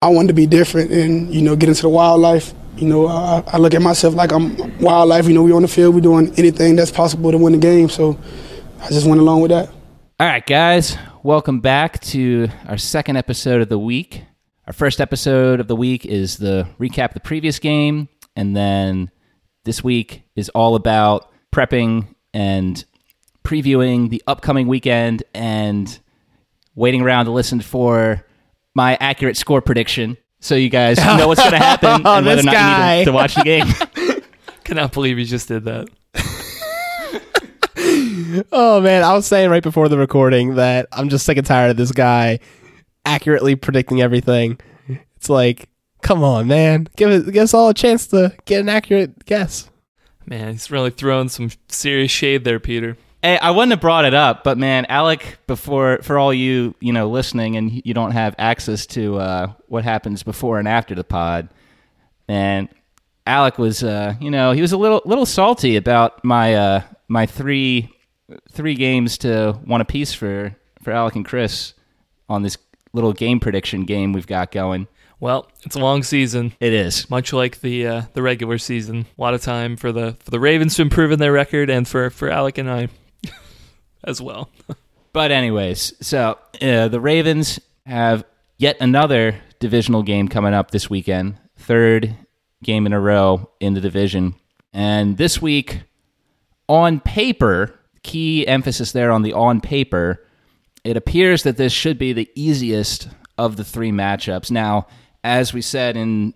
I wanted to be different and, you know, get into the wildlife. You know, I, I look at myself like I'm wildlife. You know, we're on the field, we're doing anything that's possible to win the game. So I just went along with that. All right, guys, welcome back to our second episode of the week. Our first episode of the week is the recap the previous game, and then this week is all about prepping and previewing the upcoming weekend and waiting around to listen for my accurate score prediction so you guys know what's going to happen and whether or This not you need to, to watch the game. Cannot believe you just did that. Oh man, I was saying right before the recording that I'm just sick and tired of this guy accurately predicting everything. It's like, come on, man, give it, give us all a chance to get an accurate guess. Man, he's really throwing some serious shade there, Peter. Hey, I wouldn't have brought it up, but man, Alec, before for all you you know listening, and you don't have access to uh, what happens before and after the pod, and Alec was, uh, you know, he was a little little salty about my uh, my three three games to one apiece for for Alec and Chris on this little game prediction game we've got going. Well, it's a long season, It is. much like the uh, the regular season. A lot of time for the for the Ravens to improve in their record, and for for Alec and I as well. But anyways, so uh, the Ravens have yet another divisional game coming up this weekend, third game in a row in the division, and this week on paper, key emphasis there on the on paper. It appears that this should be the easiest of the three matchups. Now, as we said in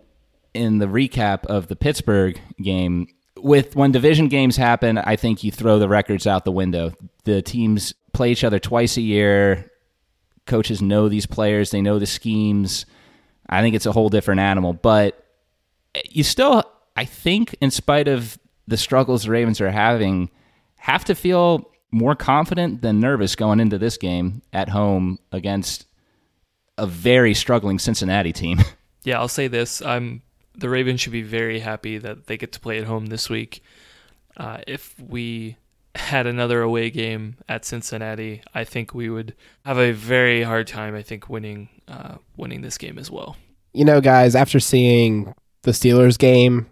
in the recap of the Pittsburgh game, with when division games happen, I think you throw the records out the window. The teams play each other twice a year. Coaches know these players, they know the schemes. I think it's a whole different animal, but you still I think in spite of the struggles the Ravens are having, have to feel more confident than nervous going into this game at home against a very struggling Cincinnati team. Yeah, I'll say this: I'm the Ravens should be very happy that they get to play at home this week. Uh, if we had another away game at Cincinnati, I think we would have a very hard time. I think winning uh, winning this game as well. You know, guys, after seeing the Steelers game,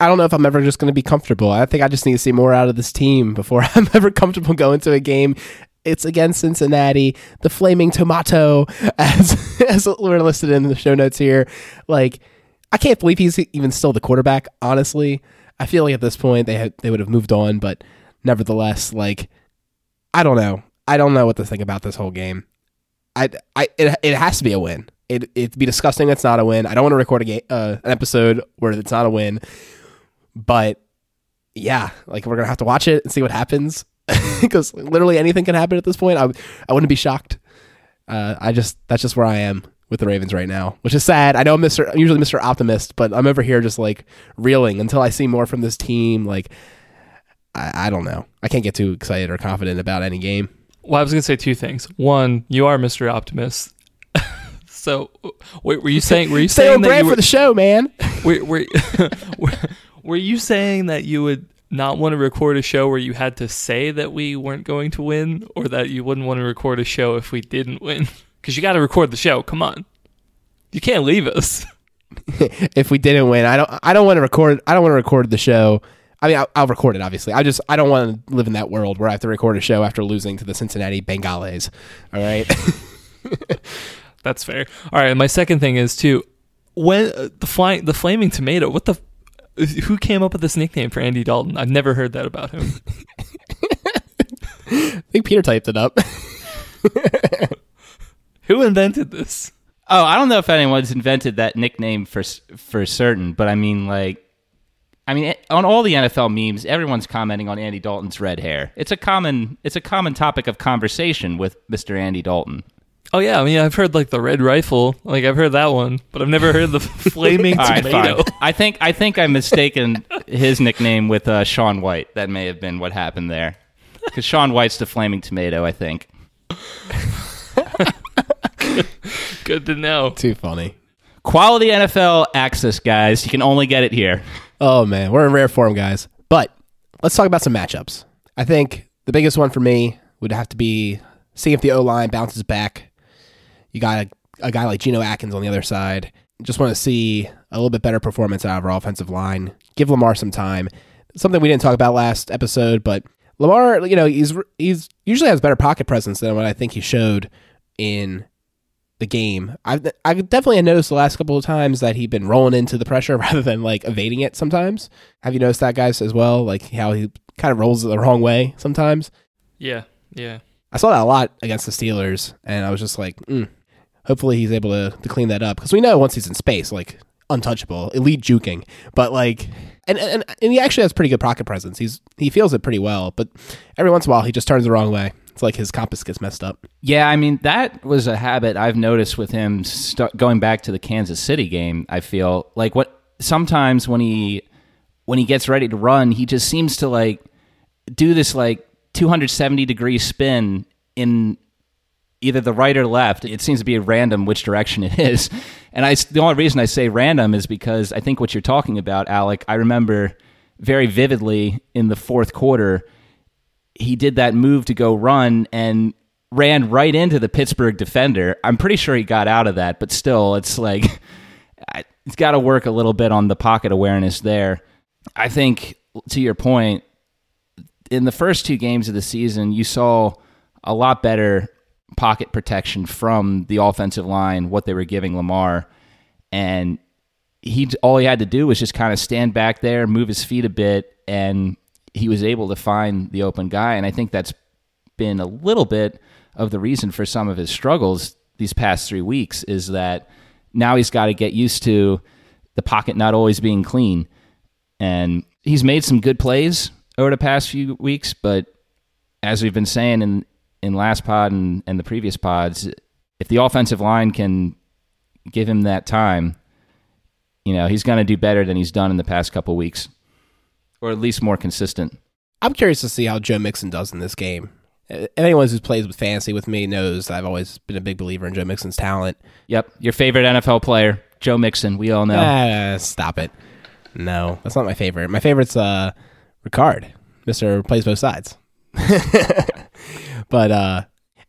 I don't know if I'm ever just going to be comfortable. I think I just need to see more out of this team before I'm ever comfortable going to a game. It's against Cincinnati, the Flaming Tomato, as as we're listed in the show notes here. Like, I can't believe he's even still the quarterback. Honestly, I feel like at this point they had they would have moved on, but nevertheless, like, I don't know. I don't know what to think about this whole game. I, I, it, it has to be a win. It, it'd be disgusting. It's not a win. I don't want to record a game, uh, an episode where it's not a win. But yeah, like we're gonna have to watch it and see what happens because literally anything can happen at this point. I I wouldn't be shocked. Uh, I just that's just where I am with the Ravens right now, which is sad. I know I'm Mr. I'm usually Mr. Optimist, but I'm over here just like reeling until I see more from this team. Like I, I don't know. I can't get too excited or confident about any game. Well, I was going to say two things. One, you are Mr. Optimist. so, wait, were you saying were you Stay saying on brand you for the show, man. were, were, were, were you saying that you would not want to record a show where you had to say that we weren't going to win, or that you wouldn't want to record a show if we didn't win? Because you got to record the show. Come on, you can't leave us. if we didn't win, I don't. I don't want to record. I don't want to record the show. I mean, I'll, I'll record it. Obviously, I just. I don't want to live in that world where I have to record a show after losing to the Cincinnati Bengals. All right. That's fair. All right. My second thing is too when uh, the flying the flaming tomato. What the. Who came up with this nickname for Andy Dalton? I've never heard that about him. I think Peter typed it up. Who invented this? Oh, I don't know if anyone's invented that nickname for for certain, but I mean, like, I mean, on all the NFL memes, everyone's commenting on Andy Dalton's red hair. It's a common it's a common topic of conversation with Mr. Andy Dalton. Oh yeah, I mean I've heard like the red rifle, like I've heard that one, but I've never heard the flaming All right, tomato. fine. I think I think I'm mistaken his nickname with uh, Shaun White. That may have been what happened there, because Shaun White's the flaming tomato. I think. Good to know. Too funny. Quality NFL access, guys. You can only get it here. Oh man, we're in rare form, guys. But let's talk about some matchups. I think the biggest one for me would have to be seeing if the O line bounces back. You got a, a guy like Geno Atkins on the other side. Just want to see a little bit better performance out of our offensive line. Give Lamar some time. Something we didn't talk about last episode, but Lamar, you know, he's he's usually has better pocket presence than what I think he showed in the game. I've I definitely noticed the last couple of times that he'd been rolling into the pressure rather than like evading it. Sometimes, have you noticed that, guys, as well? Like how he kind of rolls it the wrong way sometimes. Yeah, yeah. I saw that a lot against the Steelers, and I was just like, mm, hopefully he's able to, to clean that up because we know once he's in space, like untouchable, elite juking. But like, and, and and he actually has pretty good pocket presence. He's he feels it pretty well, but every once in a while he just turns the wrong way. It's like his compass gets messed up. Yeah, I mean that was a habit I've noticed with him st- going back to the Kansas City game. I feel like what sometimes when he when he gets ready to run, he just seems to like do this like 270 degree spin in either the right or left. It seems to be random which direction it is. And I, the only reason I say random is because I think what you're talking about, Alec, I remember very vividly in the fourth quarter, he did that move to go run and ran right into the Pittsburgh defender. I'm pretty sure he got out of that, but still, it's like he's got to work a little bit on the pocket awareness there. I think, to your point, in the first two games of the season, you saw a lot better pocket protection from the offensive line, what they were giving Lamar. And he all he had to do was just kind of stand back there, move his feet a bit, and he was able to find the open guy. And I think that's been a little bit of the reason for some of his struggles these past three weeks is that now he's got to get used to the pocket not always being clean. And he's made some good plays over the past few weeks, but as we've been saying in in last pod and, and the previous pods, if the offensive line can give him that time, you know, he's going to do better than he's done in the past couple weeks, or at least more consistent. I'm curious to see how Joe Mixon does in this game. Anyone who's played with fantasy with me knows I've always been a big believer in Joe Mixon's talent. Yep, your favorite NFL player, Joe Mixon. We all know. Uh, stop it. No, that's not my favorite. My favorite's uh, Ricard, Mister plays both sides. But uh,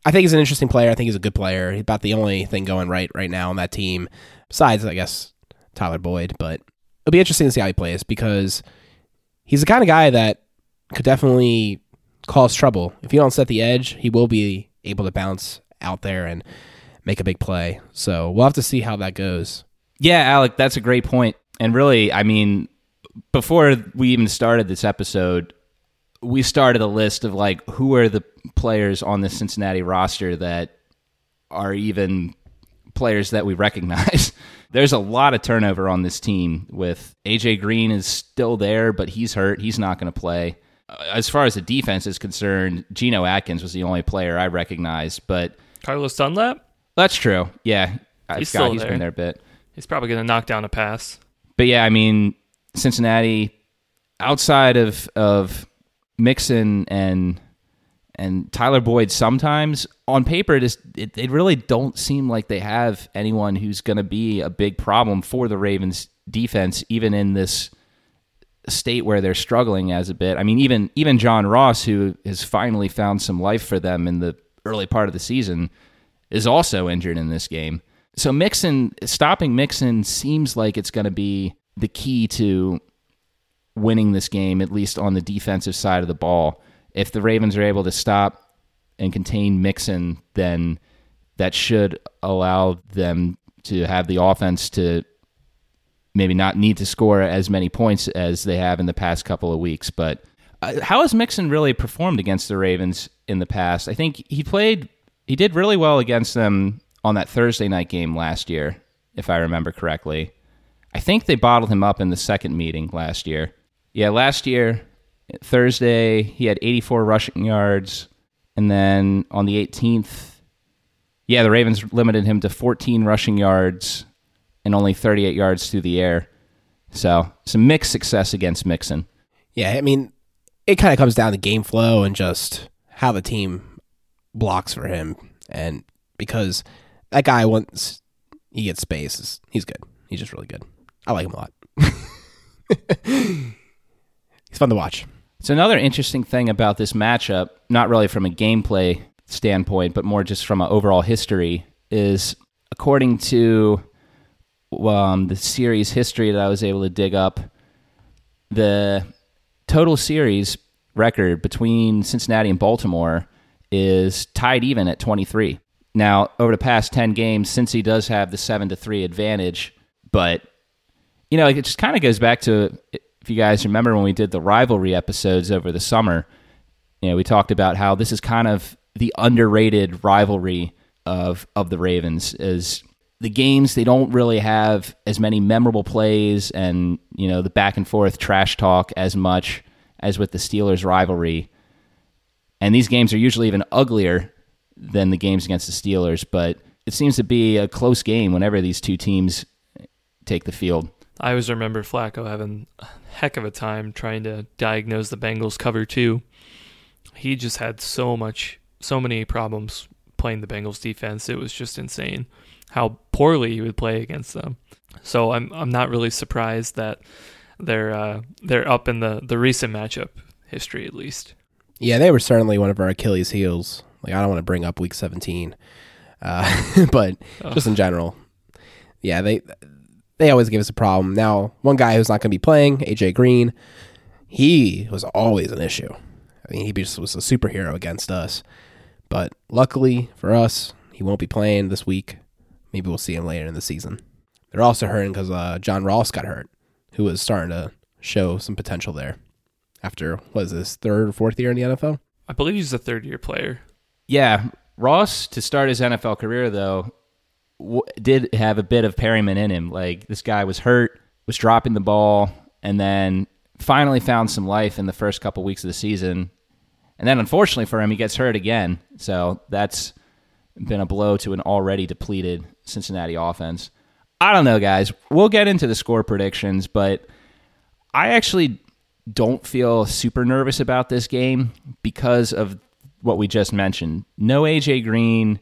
I think he's an interesting player. I think he's a good player. He's about the only thing going right right now on that team, besides I guess Tyler Boyd. But it'll be interesting to see how he plays because he's the kind of guy that could definitely cause trouble. If you don't set the edge, he will be able to bounce out there and make a big play. So we'll have to see how that goes. Yeah, Alec, that's a great point. And really, I mean, before we even started this episode, we started a list of like who are the players on the Cincinnati roster that are even players that we recognize. There's a lot of turnover on this team with AJ Green is still there, but he's hurt. He's not going to play. Uh, as far as the defense is concerned, Geno Atkins was the only player I recognized, but Carlos Dunlap? That's true. Yeah. He's still he's there. been there a bit. He's probably going to knock down a pass. But yeah, I mean, Cincinnati outside of of Mixon and and Tyler Boyd sometimes on paper just it, they really don't seem like they have anyone who's going to be a big problem for the Ravens defense even in this state where they're struggling as a bit. I mean even even John Ross who has finally found some life for them in the early part of the season is also injured in this game. So Mixon stopping Mixon seems like it's going to be the key to winning this game at least on the defensive side of the ball if the Ravens are able to stop and contain Mixon, then that should allow them to have the offense to maybe not need to score as many points as they have in the past couple of weeks. But uh, how has Mixon really performed against the Ravens in the past? I think he played, he did really well against them on that Thursday night game last year, if I remember correctly. I think they bottled him up in the second meeting last year. Yeah, last year Thursday, he had 84 rushing yards. And then on the 18th, yeah, the Ravens limited him to 14 rushing yards and only 38 yards through the air. So some mixed success against Mixon. Yeah, I mean, it kind of comes down to game flow and just how the team blocks for him. And because that guy, once he gets space, he's good. He's just really good. I like him a lot. he's fun to watch. So another interesting thing about this matchup, not really from a gameplay standpoint, but more just from an overall history, is according to um, the series history that I was able to dig up, the total series record between Cincinnati and Baltimore is tied even at 23. Now, over the past 10 games, Cincy does have the 7 to 3 advantage, but you know, it just kind of goes back to if you guys remember when we did the rivalry episodes over the summer, you know, we talked about how this is kind of the underrated rivalry of of the Ravens is the games they don't really have as many memorable plays and you know the back and forth trash talk as much as with the Steelers rivalry. And these games are usually even uglier than the games against the Steelers, but it seems to be a close game whenever these two teams take the field. I always remember Flacco having heck of a time trying to diagnose the Bengals cover two. He just had so much, so many problems playing the Bengals defense. It was just insane how poorly he would play against them. So I'm I'm not really surprised that they're uh, they're up in the the recent matchup history at least. Yeah, they were certainly one of our Achilles heels. Like I don't want to bring up Week 17, uh, but oh. just in general, yeah, they they always give us a problem. Now, one guy who's not going to be playing, AJ Green, he was always an issue. I mean, he just was a superhero against us. But luckily for us, he won't be playing this week. Maybe we'll see him later in the season. They're also hurting because uh, John Ross got hurt, who was starting to show some potential there after, what is this, third or fourth year in the NFL? I believe he's a third year player. Yeah. Ross, to start his NFL career, though, w- did have a bit of Perriman in him. Like this guy was hurt, was dropping the ball, and then finally found some life in the first couple weeks of the season. And then unfortunately for him, he gets hurt again. So that's been a blow to an already depleted Cincinnati offense. I don't know, guys. We'll get into the score predictions, but I actually don't feel super nervous about this game because of what we just mentioned. No AJ Green,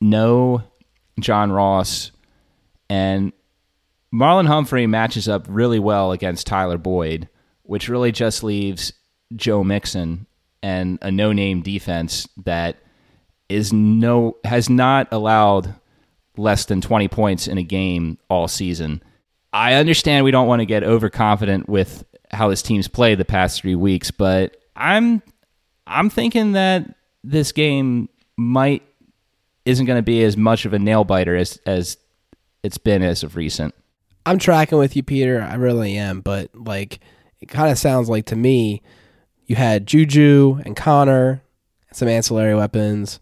no John Ross, and Marlon Humphrey matches up really well against Tyler Boyd, which really just leaves Joe Mixon and a no-name defense that is no has not allowed less than 20 points in a game all season. I understand we don't want to get overconfident with how this team's played the past 3 weeks, but I'm I'm thinking that this game might isn't going to be as much of a nail biter as as it's been as of recent. I'm tracking with you, Peter. I really am, but like it kind of sounds like to me, you had Juju and Conner, some ancillary weapons,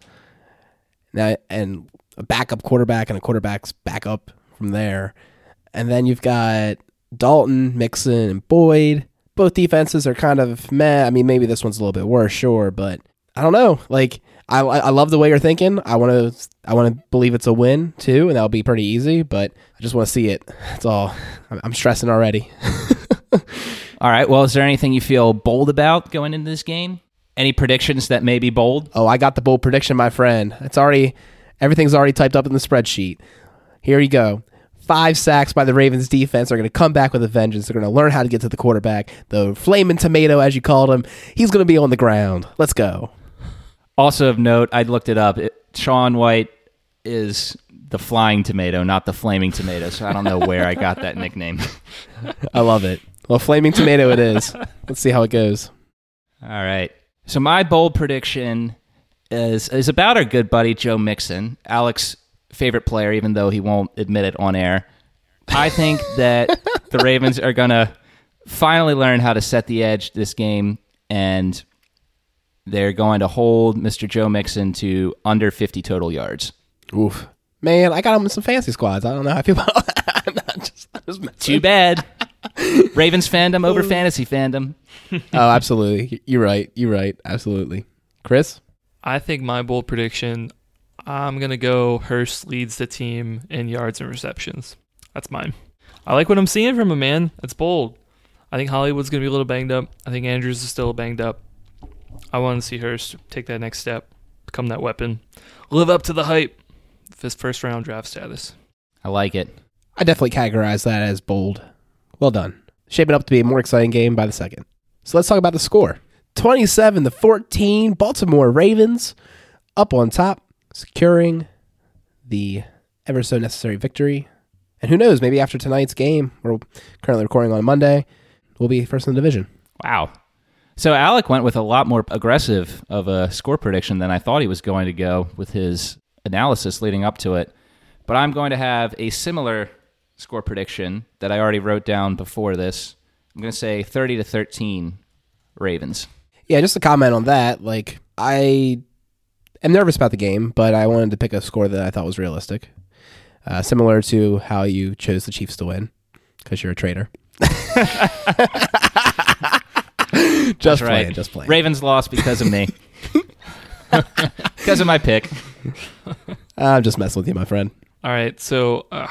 now and a backup quarterback and a quarterback's backup from there, and then you've got Dalton, Mixon, and Boyd. Both defenses are kind of meh. I mean, maybe this one's a little bit worse, sure, but I don't know. Like I I love the way you're thinking. I want to I want to believe it's a win too, and that'll be pretty easy. But I just want to see it. That's all. I'm stressing already. all right. Well, is there anything you feel bold about going into this game? Any predictions that may be bold? Oh, I got the bold prediction, my friend. It's already everything's already typed up in the spreadsheet. Here you go. Five sacks by the Ravens defense are going to come back with a vengeance. They're going to learn how to get to the quarterback. The flaming tomato, as you called him, he's going to be on the ground. Let's go. Also of note, I looked it up. It, Shaun White is the flying tomato, not the flaming tomato. So I don't know where I got that nickname. I love it. Well, flaming tomato it is. Let's see how it goes. All right. So my bold prediction is is about our good buddy Joe Mixon, Alec's favorite player, even though he won't admit it on air. I think that the Ravens are gonna finally learn how to set the edge this game and they're going to hold Mr. Joe Mixon to under 50 total yards. Oof. Man, I got him in some fancy squads. I don't know how I feel about that. just, just Too bad. Ravens fandom over fantasy fandom. oh, absolutely. You're right. You're right. Absolutely. Chris? I think my bold prediction I'm going to go Hurst leads the team in yards and receptions. That's mine. I like what I'm seeing from him, man. It's bold. I think Hollywood's going to be a little banged up. I think Andrews is still banged up. I want to see Hurst take that next step, become that weapon, live up to the hype of his first round draft status. I like it. I definitely categorize that as bold. Well done. Shaping up to be a more exciting game by the second. So let's talk about the score 27 to 14. Baltimore Ravens up on top, securing the ever so necessary victory And who knows? Maybe after tonight's game, we're currently recording on Monday, we'll be first in the division. Wow. So Alec went with a lot more aggressive of a score prediction than I thought he was going to go with his analysis leading up to it. But I'm going to have a similar score prediction that I already wrote down before this. I'm going to say 30 to 13 Ravens. Yeah, just a comment on that. Like, I am nervous about the game, but I wanted to pick a score that I thought was realistic. Uh, similar to how you chose the Chiefs to win because you're a traitor. just right. playing, just playing. Ravens lost because of me. because of my pick. I'm just messing with you, my friend. All right, so uh,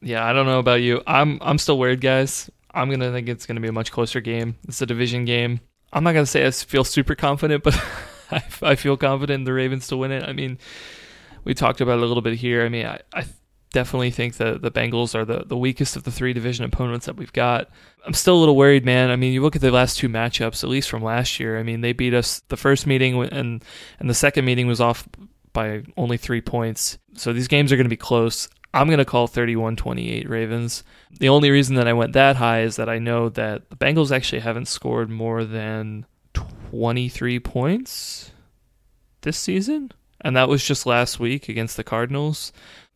yeah, I don't know about you. I'm I'm still worried, guys. I'm gonna think it's gonna be a much closer game. It's a division game. I'm not gonna say I feel super confident, but I, I feel confident in the Ravens to win it. I mean, we talked about it a little bit here. I mean, I, I definitely think that the Bengals are the, the weakest of the three division opponents that we've got. I'm still a little worried, man. I mean, you look at the last two matchups, at least from last year. I mean, they beat us the first meeting and and the second meeting was off by only three points. So these games are going to be close. I'm going to call 31 28 Ravens. The only reason that I went that high is that I know that the Bengals actually haven't scored more than 23 points this season. And that was just last week against the Cardinals.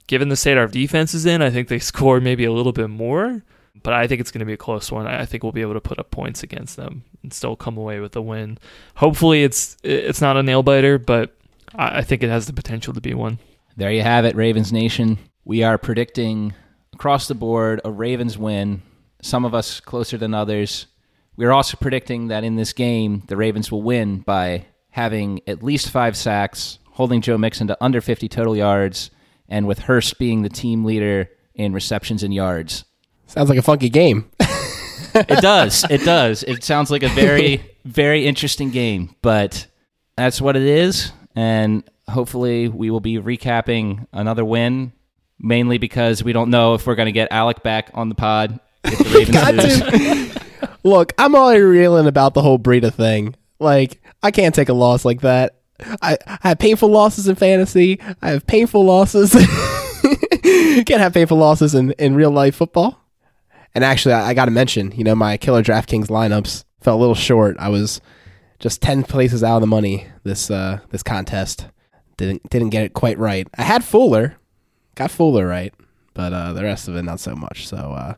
Given the state our defense is in, I think they score maybe a little bit more. But I think it's going to be a close one. I think we'll be able to put up points against them and still come away with a win. Hopefully, it's it's not a nail biter, but I think it has the potential to be one. There you have it, Ravens Nation. We are predicting across the board a Ravens win, some of us closer than others. We're also predicting that in this game, the Ravens will win by having at least five sacks, holding Joe Mixon to under 50 total yards, and with Hurst being the team leader in receptions and yards. Sounds like a funky game. it does. It does. It sounds like a very, very interesting game, but that's what it is. And hopefully, we will be recapping another win, mainly because we don't know if we're going to get Alec back on the pod if the Ravens lose. Look, I'm already reeling about the whole Breida thing. Like, I can't take a loss like that. I, I have painful losses in fantasy. I have painful losses. Can't have painful losses in, in real life football. And actually, I, I got to mention, you know, my killer DraftKings lineups fell a little short. I was just ten places out of the money this uh, this contest. Didn't didn't get it quite right. I had Fuller, got Fuller right, but uh, the rest of it not so much. So uh,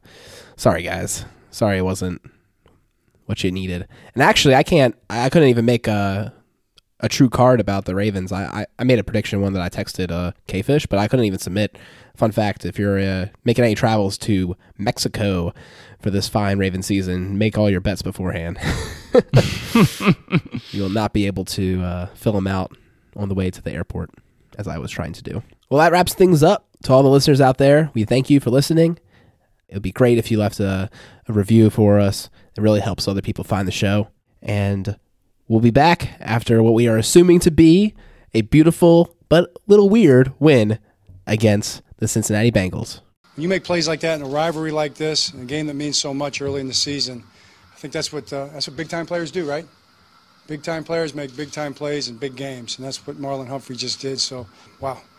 sorry, guys. Sorry, it wasn't what you needed. And actually, I can't. I couldn't even make a a true card about the Ravens. I, I, I made a prediction one that I texted uh, K-Fish, but I couldn't even submit. Fun fact: if you're uh, making any travels to Mexico for this fine Raven season, make all your bets beforehand. you will not be able to uh, fill them out on the way to the airport, as I was trying to do. Well, that wraps things up. To all the listeners out there, we thank you for listening. It would be great if you left a, a review for us. It really helps other people find the show. And We'll be back after what we are assuming to be a beautiful but little weird win against the Cincinnati Bengals. You make plays like that in a rivalry like this, in a game that means so much early in the season, I think that's what uh, that's what big time players do, right? Big time players make big time plays in big games, and that's what Marlon Humphrey just did. So, wow.